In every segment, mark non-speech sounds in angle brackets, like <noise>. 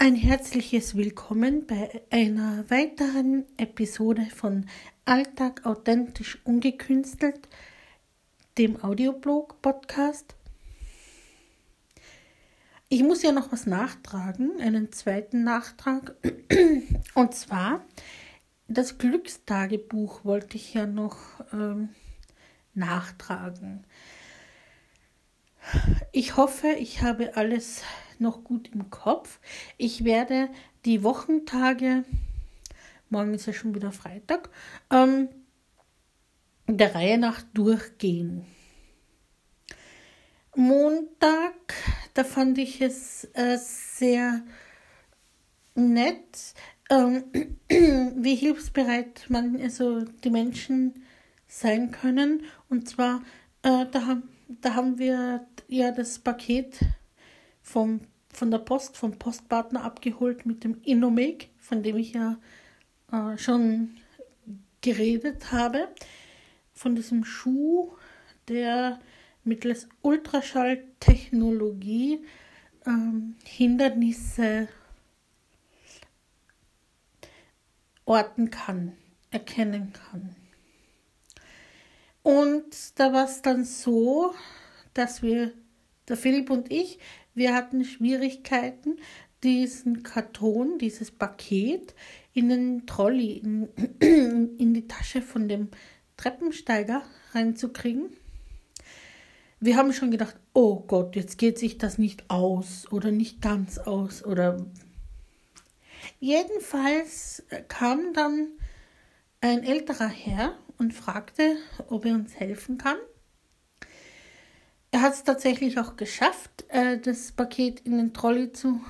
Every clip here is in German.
Ein herzliches Willkommen bei einer weiteren Episode von Alltag authentisch ungekünstelt, dem Audioblog Podcast. Ich muss ja noch was nachtragen, einen zweiten Nachtrag. <clears throat> Und zwar das Glückstagebuch wollte ich ja noch ähm, nachtragen. Ich hoffe, ich habe alles noch gut im Kopf. Ich werde die Wochentage, morgen ist ja schon wieder Freitag, ähm, der Reihe nach durchgehen. Montag, da fand ich es äh, sehr nett, ähm, <clears throat> wie hilfsbereit man, also die Menschen sein können. Und zwar, äh, da, da haben wir ja das Paket vom, von der Post, vom Postpartner abgeholt mit dem Innomake, von dem ich ja äh, schon geredet habe. Von diesem Schuh, der mittels Ultraschalltechnologie ähm, Hindernisse orten kann, erkennen kann. Und da war es dann so, dass wir, der Philipp und ich, wir hatten Schwierigkeiten, diesen Karton, dieses Paket in den Trolley, in, <clears throat> in die Tasche von dem Treppensteiger reinzukriegen. Wir haben schon gedacht, oh Gott, jetzt geht sich das nicht aus oder nicht ganz aus oder jedenfalls kam dann ein älterer Herr und fragte, ob er uns helfen kann. Er hat es tatsächlich auch geschafft, äh, das Paket in den Trolley zu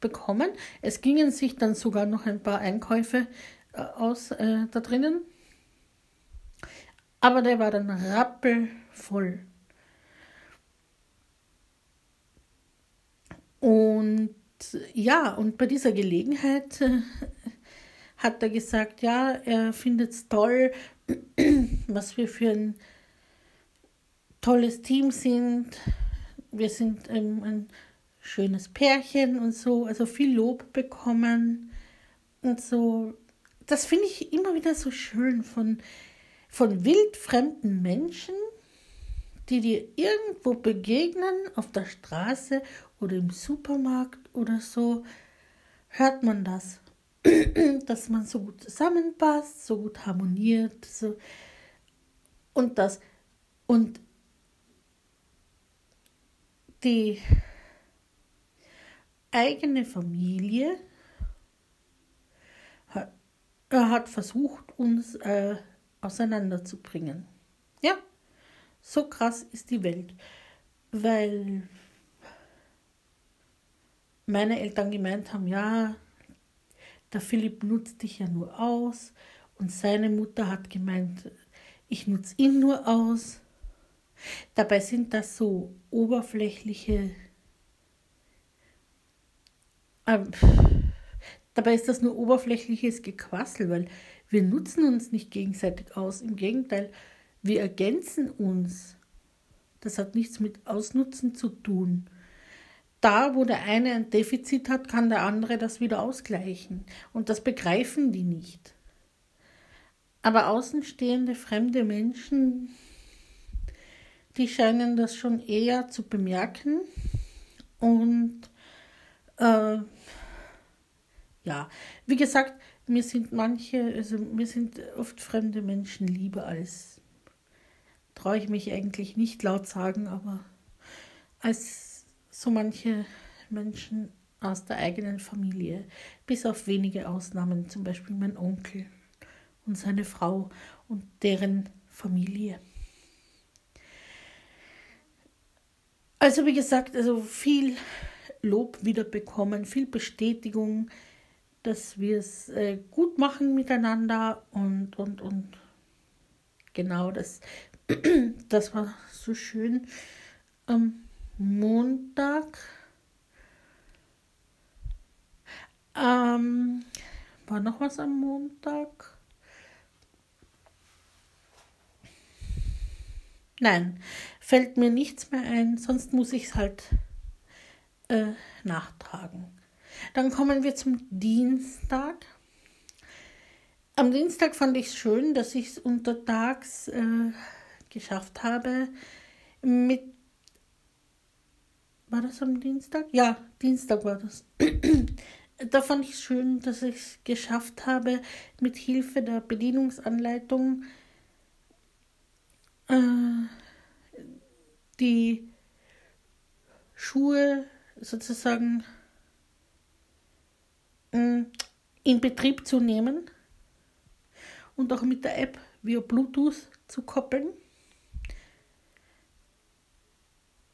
bekommen. Es gingen sich dann sogar noch ein paar Einkäufe äh, aus äh, da drinnen. Aber der war dann rappelvoll. Und ja, und bei dieser Gelegenheit äh, hat er gesagt, ja, er findet es toll, <clears throat> was wir für ein tolles Team sind. Wir sind ähm, ein schönes Pärchen und so, also viel Lob bekommen und so. Das finde ich immer wieder so schön von, von wildfremden Menschen, die dir irgendwo begegnen, auf der Straße oder im Supermarkt oder so, hört man das. <clears throat> dass man so gut zusammenpasst, so gut harmoniert. So. Und das. Und die eigene Familie hat, er hat versucht, uns äh, auseinanderzubringen. Ja, so krass ist die Welt, weil meine Eltern gemeint haben, ja, der Philipp nutzt dich ja nur aus und seine Mutter hat gemeint, ich nutze ihn nur aus. Dabei sind das so oberflächliche. Äh, dabei ist das nur oberflächliches Gequassel, weil wir nutzen uns nicht gegenseitig aus. Im Gegenteil, wir ergänzen uns. Das hat nichts mit Ausnutzen zu tun da, wo der eine ein Defizit hat, kann der andere das wieder ausgleichen. Und das begreifen die nicht. Aber außenstehende fremde Menschen, die scheinen das schon eher zu bemerken. Und äh, ja, wie gesagt, mir sind manche, also mir sind oft fremde Menschen lieber als, traue ich mich eigentlich nicht laut sagen, aber als so manche Menschen aus der eigenen Familie, bis auf wenige Ausnahmen, zum Beispiel mein Onkel und seine Frau und deren Familie. Also wie gesagt, also viel Lob wieder bekommen, viel Bestätigung, dass wir es äh, gut machen miteinander und und und genau das <clears throat> das war so schön. Ähm, Montag. Ähm, war noch was am Montag? Nein, fällt mir nichts mehr ein, sonst muss ich es halt äh, nachtragen. Dann kommen wir zum Dienstag. Am Dienstag fand ich es schön, dass ich es untertags äh, geschafft habe, mit. War das am Dienstag? Ja, Dienstag war das. <clears throat> da fand ich es schön, dass ich es geschafft habe, mit Hilfe der Bedienungsanleitung äh, die Schuhe sozusagen äh, in Betrieb zu nehmen und auch mit der App via Bluetooth zu koppeln.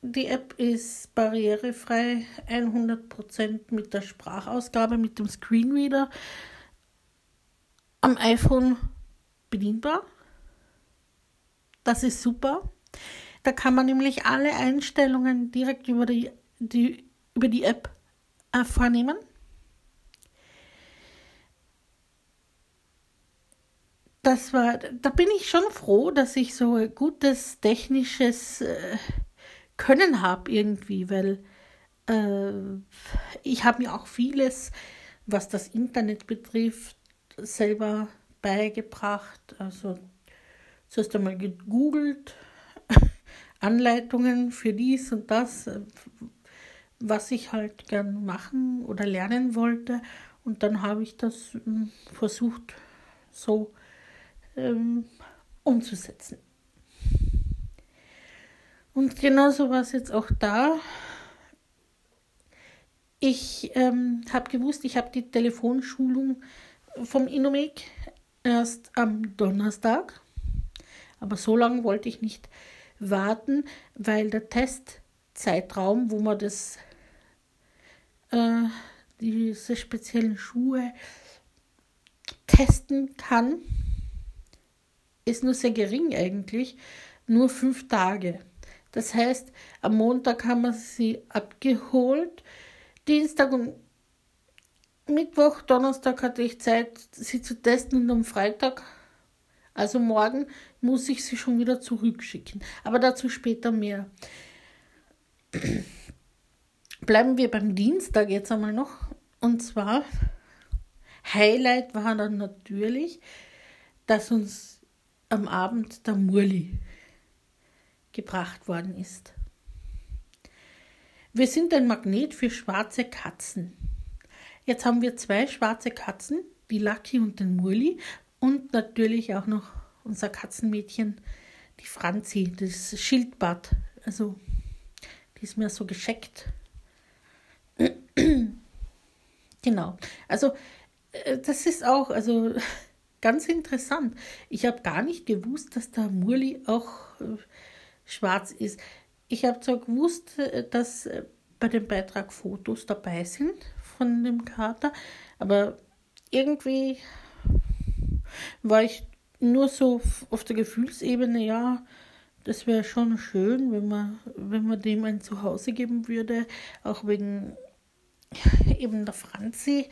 Die App ist barrierefrei, 100% mit der Sprachausgabe, mit dem Screenreader am iPhone bedienbar. Das ist super. Da kann man nämlich alle Einstellungen direkt über die, die, über die App äh, vornehmen. Das war, da bin ich schon froh, dass ich so ein gutes technisches äh, können habe irgendwie, weil äh, ich habe mir auch vieles, was das Internet betrifft, selber beigebracht. Also zuerst einmal gegoogelt, <laughs> Anleitungen für dies und das, was ich halt gern machen oder lernen wollte. Und dann habe ich das hm, versucht so ähm, umzusetzen. Und genauso war es jetzt auch da. Ich ähm, habe gewusst, ich habe die Telefonschulung vom Inomec erst am Donnerstag. Aber so lange wollte ich nicht warten, weil der Testzeitraum, wo man das, äh, diese speziellen Schuhe testen kann, ist nur sehr gering eigentlich, nur fünf Tage. Das heißt, am Montag haben wir sie abgeholt. Dienstag und Mittwoch, Donnerstag hatte ich Zeit, sie zu testen und am Freitag, also morgen, muss ich sie schon wieder zurückschicken. Aber dazu später mehr. <clears throat> Bleiben wir beim Dienstag jetzt einmal noch. Und zwar, Highlight war dann natürlich, dass uns am Abend der Murli gebracht worden ist. Wir sind ein Magnet für schwarze Katzen. Jetzt haben wir zwei schwarze Katzen, die Lucky und den Murli und natürlich auch noch unser Katzenmädchen, die Franzi, das Schildbad. Also, die ist mir so gescheckt. <clears throat> genau. Also, äh, das ist auch, also <laughs> ganz interessant. Ich habe gar nicht gewusst, dass der Murli auch äh, schwarz ist. Ich habe zwar gewusst, äh, dass äh, bei dem Beitrag Fotos dabei sind von dem Kater, aber irgendwie war ich nur so auf der Gefühlsebene, ja, das wäre schon schön, wenn man, wenn man dem ein Zuhause geben würde, auch wegen <laughs> eben der Franzi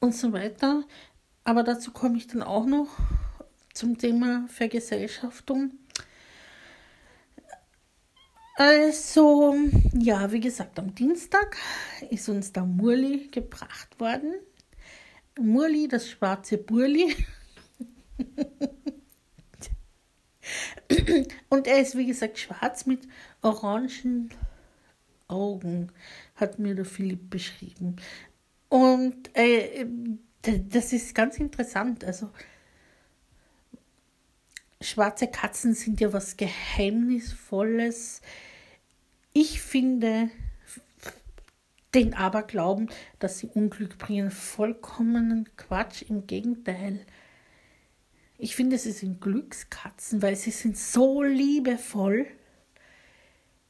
und so weiter. Aber dazu komme ich dann auch noch zum Thema Vergesellschaftung. Also, ja, wie gesagt, am Dienstag ist uns der Murli gebracht worden. Murli, das schwarze Burli. <laughs> <laughs> Und er ist, wie gesagt, schwarz mit orangen Augen, hat mir der Philipp beschrieben. Und äh, das ist ganz interessant. Also, schwarze Katzen sind ja was Geheimnisvolles. Ich finde den Aberglauben, dass sie Unglück bringen, vollkommenen Quatsch. Im Gegenteil. Ich finde, sie sind Glückskatzen, weil sie sind so liebevoll.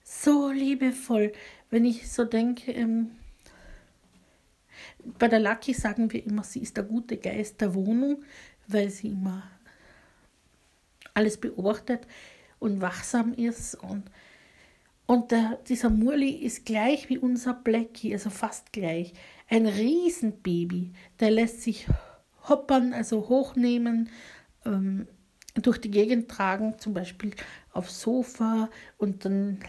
So liebevoll. Wenn ich so denke, ähm, bei der Lucky sagen wir immer, sie ist der gute Geist der Wohnung, weil sie immer alles beobachtet und wachsam ist. Und, und der, dieser Murli ist gleich wie unser Blackie, also fast gleich. Ein Riesenbaby, der lässt sich hoppern, also hochnehmen, ähm, durch die Gegend tragen, zum Beispiel aufs Sofa und dann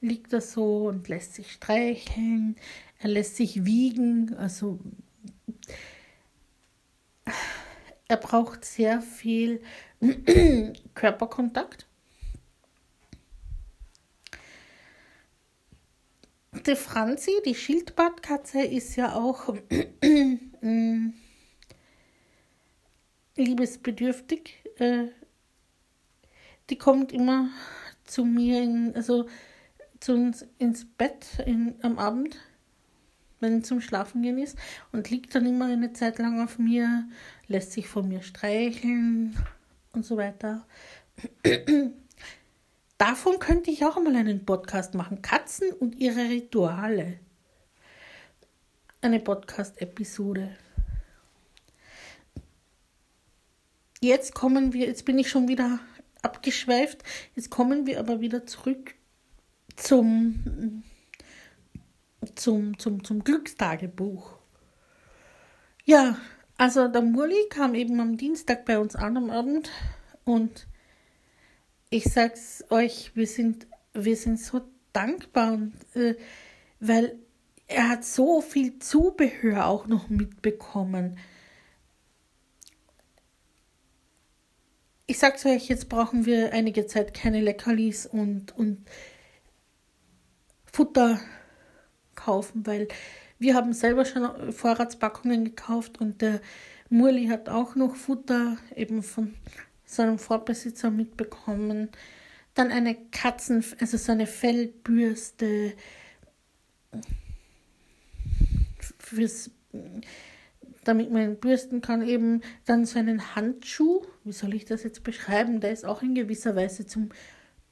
liegt er so und lässt sich streicheln. er lässt sich wiegen, also er braucht sehr viel <clears throat> Körperkontakt. Die Franzi, die Schildbartkatze, ist ja auch <clears throat> mm, liebesbedürftig. Äh, die kommt immer zu mir, in, also zu uns ins Bett in, am Abend, wenn zum Schlafen gehen ist, und liegt dann immer eine Zeit lang auf mir, lässt sich von mir streicheln und so weiter. <clears throat> Davon könnte ich auch mal einen Podcast machen. Katzen und ihre Rituale. Eine Podcast-Episode. Jetzt kommen wir, jetzt bin ich schon wieder abgeschweift. Jetzt kommen wir aber wieder zurück zum, zum, zum, zum Glückstagebuch. Ja, also der Murli kam eben am Dienstag bei uns an am Abend und ich sag's euch, wir sind, wir sind so dankbar, und, äh, weil er hat so viel Zubehör auch noch mitbekommen. Ich sag's euch, jetzt brauchen wir einige Zeit keine Leckerlis und, und Futter kaufen, weil wir haben selber schon Vorratspackungen gekauft und der Murli hat auch noch Futter eben von seinem Vorbesitzer mitbekommen. Dann eine Katzen, also so eine Fellbürste fürs damit man bürsten kann, eben dann so einen Handschuh, wie soll ich das jetzt beschreiben, der ist auch in gewisser Weise zum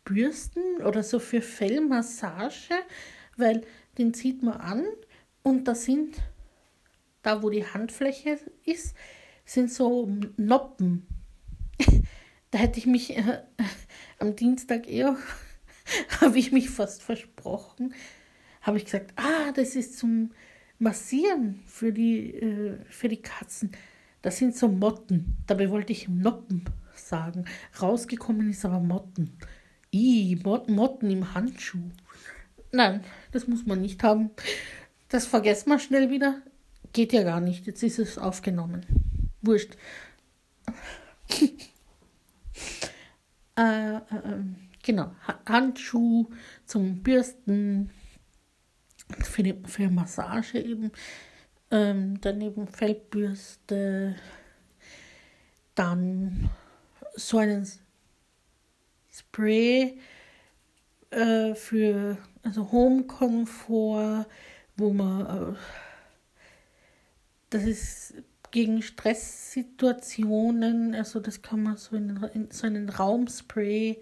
Bürsten oder so für Fellmassage, weil den zieht man an und da sind, da wo die Handfläche ist, sind so Noppen. <laughs> da hätte ich mich äh, am Dienstag eher, <laughs> habe ich mich fast versprochen, habe ich gesagt, ah, das ist zum Massieren für die, äh, für die Katzen. Das sind so Motten. Dabei wollte ich Noppen sagen. Rausgekommen ist aber Motten. I, Mot Motten im Handschuh. Nein, das muss man nicht haben. Das vergesst man schnell wieder. Geht ja gar nicht. Jetzt ist es aufgenommen. Wurscht. <laughs> äh, äh, ähm, genau. Handschuh zum Bürsten, für, die, für Massage eben, ähm, dann eben Feldbürste, dann so einen Spray äh, für also Home Komfort, wo man äh, das ist gegen Stresssituationen, also das kann man so in, in so einen Raumspray,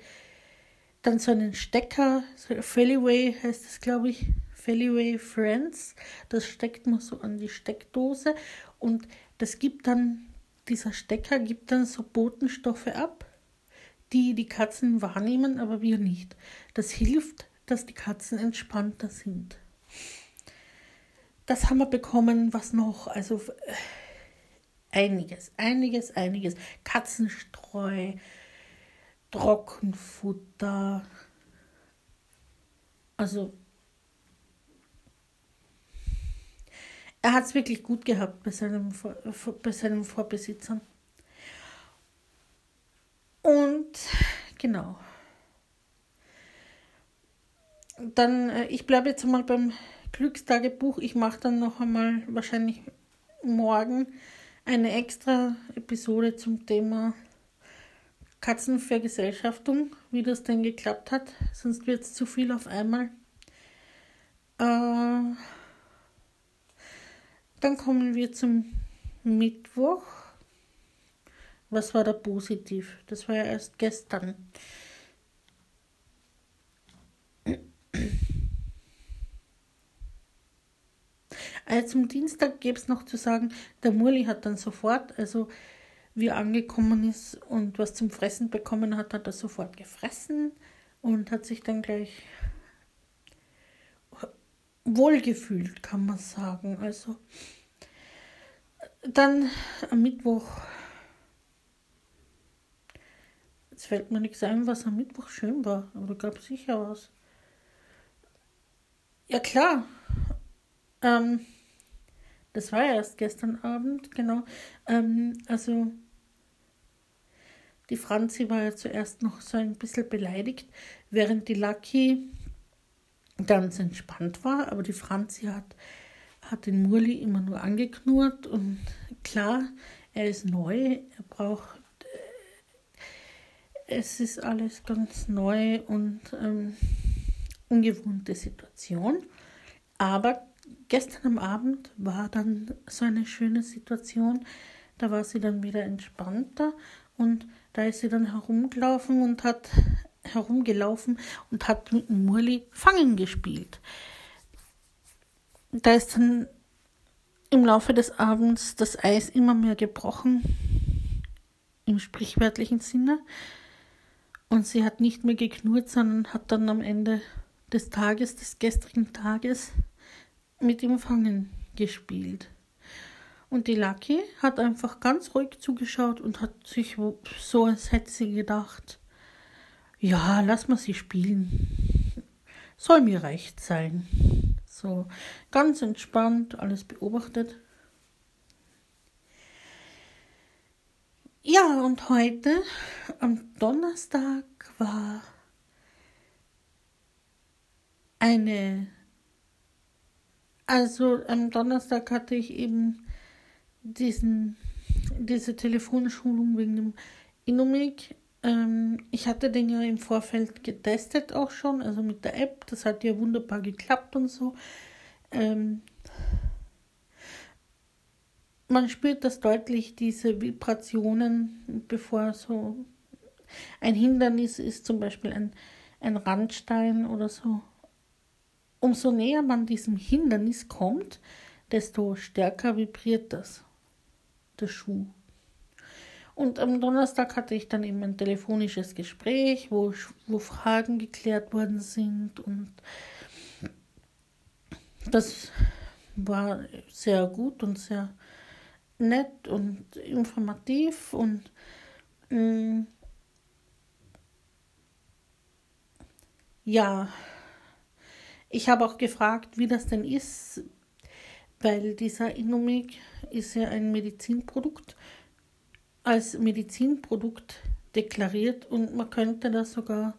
dann so einen Stecker, so Feliway heißt das glaube ich, Feliway Friends. Das steckt man so an die Steckdose und das gibt dann, dieser Stecker gibt dann so Botenstoffe ab, die die Katzen wahrnehmen, aber wir nicht. Das hilft, dass die Katzen entspannter sind. Das haben wir bekommen, was noch, also äh, einiges, einiges, einiges. Katzenstreu, Trockenfutter. Also er hat es wirklich gut gehabt bei seinem, bei seinem Vorbesitzer. Und genau. Dann, äh, ich bleibe jetzt mal beim Glückstagebuch. Ich mache dann noch einmal wahrscheinlich morgen eine extra Episode zum Thema Katzenvergesellschaftung, wie das denn geklappt hat. Sonst wird es zu viel auf einmal. Äh, dann kommen wir zum Mittwoch. Was war da positiv? Das war ja erst gestern. Also zum Dienstag gäbe es noch zu sagen, der Murli hat dann sofort, also wie er angekommen ist und was zum Fressen bekommen hat, hat er sofort gefressen und hat sich dann gleich wohlgefühlt, kann man sagen. Also dann am Mittwoch. Jetzt fällt mir nichts ein, was am Mittwoch schön war, aber gab sicher was. Ja klar, Ähm, das war erst gestern Abend, genau. Ähm, also die Franzi war ja zuerst noch so ein bisschen beleidigt, während die Lucky ganz entspannt war. Aber die Franzi hat, hat den Murli immer nur angeknurrt und klar, er ist neu, er braucht, äh, es ist alles ganz neu und ähm, ungewohnte Situation. Aber gestern am Abend war dann so eine schöne Situation, da war sie dann wieder entspannter und da ist sie dann herumgelaufen und hat herumgelaufen und hat mit dem Murli Fangen gespielt. Da ist dann im Laufe des Abends das Eis immer mehr gebrochen, im sprichwörtlichen Sinne. Und sie hat nicht mehr geknurrt, sondern hat dann am Ende des Tages, des gestrigen Tages, mit ihm Fangen gespielt. Und die Lucky hat einfach ganz ruhig zugeschaut und hat sich so, als hätte sie gedacht, ja, lass mal sie spielen. Soll mir recht sein. So ganz entspannt alles beobachtet. Ja, und heute am Donnerstag war eine, also am Donnerstag hatte ich eben diesen, diese Telefonschulung wegen dem Inomic. Ähm, ich hatte den ja im Vorfeld getestet auch schon, also mit der App. Das hat ja wunderbar geklappt und so. Ähm, man spürt das deutlich, diese Vibrationen, bevor so ein Hindernis ist, zum Beispiel ein, ein Randstein oder so. Umso näher man diesem Hindernis kommt, desto stärker vibriert das der Schuh. Und am Donnerstag hatte ich dann eben ein telefonisches Gespräch, wo, wo Fragen geklärt worden sind und das war sehr gut und sehr nett und informativ und mh, mm, ja, ich habe auch gefragt, wie das denn ist, weil dieser Inomic ist ja ein Medizinprodukt, als Medizinprodukt deklariert und man könnte das sogar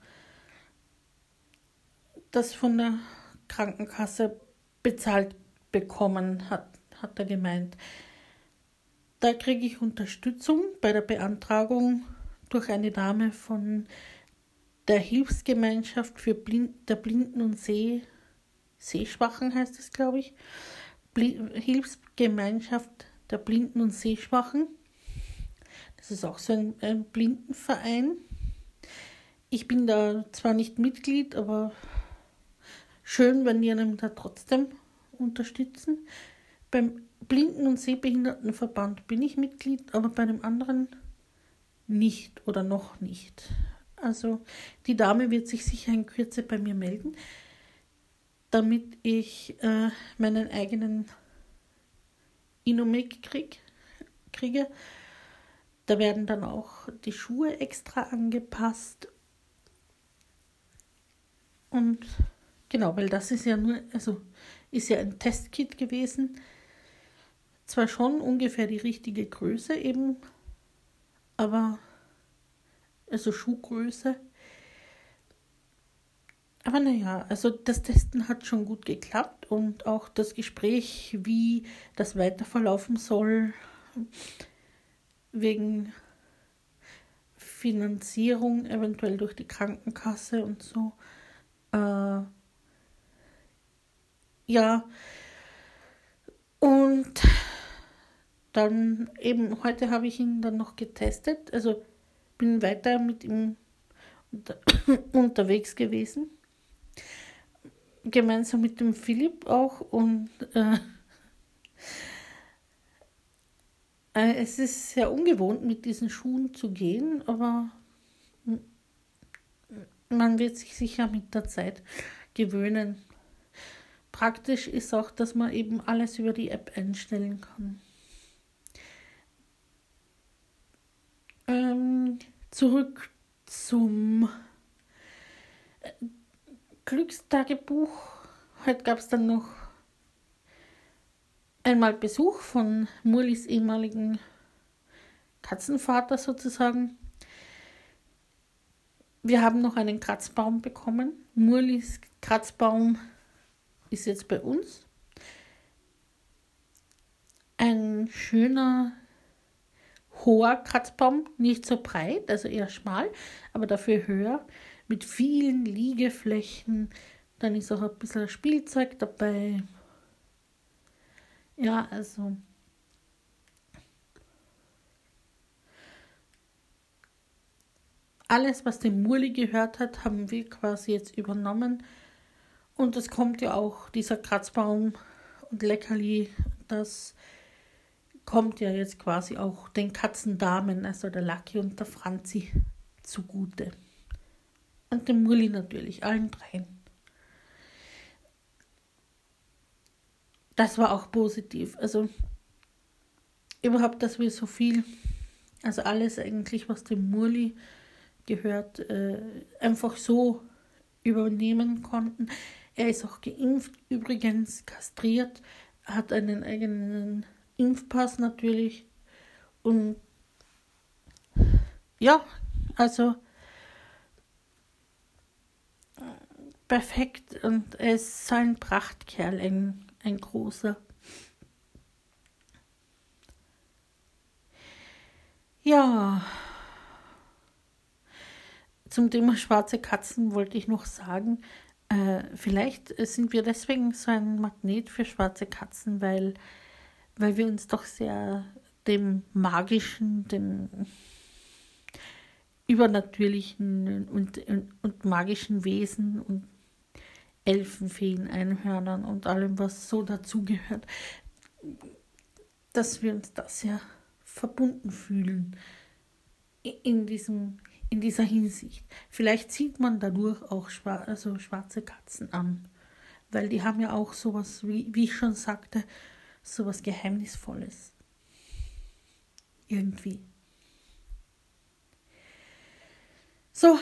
das von der Krankenkasse bezahlt bekommen, hat, hat er gemeint. Da kriege ich Unterstützung bei der Beantragung durch eine Dame von der Hilfsgemeinschaft für Blind, der Blinden und Seh, Sehschwachen heißt es, glaube ich. Hilfsgemeinschaft der Blinden und Sehschwachen. Das ist auch so ein, ein Blindenverein. Ich bin da zwar nicht Mitglied, aber schön, wenn die einem da trotzdem unterstützen. Beim Blinden- und Sehbehindertenverband bin ich Mitglied, aber bei einem anderen nicht oder noch nicht. Also die Dame wird sich sicher in Kürze bei mir melden damit ich äh, meinen eigenen Inomec krieg, kriege. Da werden dann auch die Schuhe extra angepasst. Und genau, weil das ist ja nur, also ist ja ein Testkit gewesen. Zwar schon ungefähr die richtige Größe eben, aber also Schuhgröße aber naja, also das Testen hat schon gut geklappt und auch das Gespräch, wie das weiter verlaufen soll, wegen Finanzierung, eventuell durch die Krankenkasse und so. Äh, ja, und dann eben heute habe ich ihn dann noch getestet, also bin weiter mit ihm unter <coughs> unterwegs gewesen. Gemeinsam mit dem Philipp auch und äh, es ist sehr ungewohnt, mit diesen Schuhen zu gehen, aber man wird sich sicher mit der Zeit gewöhnen. Praktisch ist auch, dass man eben alles über die App einstellen kann. Ähm, zurück zum Glückstagebuch. Heute gab es dann noch einmal Besuch von Murlis ehemaligen Katzenvater sozusagen. Wir haben noch einen Kratzbaum bekommen. Murlis Kratzbaum ist jetzt bei uns. Ein schöner, hoher Kratzbaum, nicht so breit, also eher schmal, aber dafür höher, mit vielen Liegeflächen. Dann ist auch ein bisschen Spielzeug dabei. Ja, also alles, was dem Murli gehört hat, haben wir quasi jetzt übernommen. Und es kommt ja auch dieser Kratzbaum und Leckerli, das kommt ja jetzt quasi auch den Katzendamen, also der Lucky und der Franzi, zugute. Und dem Murli natürlich, allen dreien. Das war auch positiv. Also überhaupt, dass wir so viel, also alles eigentlich, was dem Murli gehört, äh, einfach so übernehmen konnten. Er ist auch geimpft, übrigens kastriert, hat einen eigenen Impfpass natürlich. Und ja, also perfekt und er ist so ein Prachtkerl, ein, ein großer. Ja. Zum Thema schwarze Katzen wollte ich noch sagen, äh, vielleicht sind wir deswegen so ein Magnet für schwarze Katzen, weil, weil wir uns doch sehr dem magischen, dem übernatürlichen und, und, und magischen Wesen und Elfenfeen, Einhörnern und allem, was so dazugehört, dass wir uns da sehr verbunden fühlen in diesem in dieser Hinsicht. Vielleicht sieht man dadurch auch schwar also schwarze Katzen an, weil die haben ja auch sowas, wie, wie ich schon sagte, sowas Geheimnisvolles. Irgendwie. So,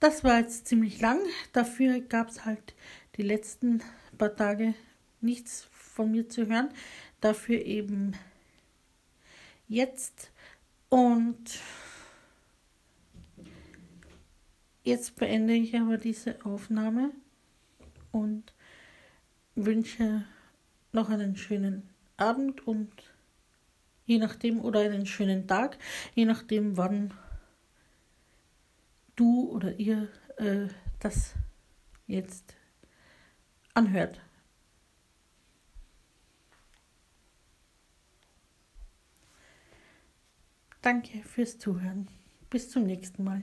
das war jetzt ziemlich lang. Dafür gab es halt die letzten paar Tage nichts von mir zu hören. Dafür eben jetzt. Und Jetzt beende ich aber diese Aufnahme und wünsche noch einen schönen Abend und je nachdem oder einen schönen Tag, je nachdem wann du oder ihr äh, das jetzt anhört. Danke fürs Zuhören. Bis zum nächsten Mal.